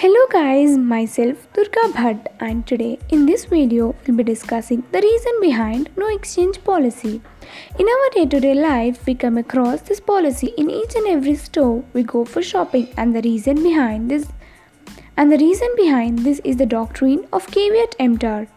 Hello guys, myself Durga Bhatt and today in this video we'll be discussing the reason behind no exchange policy. In our day-to-day life we come across this policy in each and every store we go for shopping and the reason behind this and the reason behind this is the doctrine of caveat emptor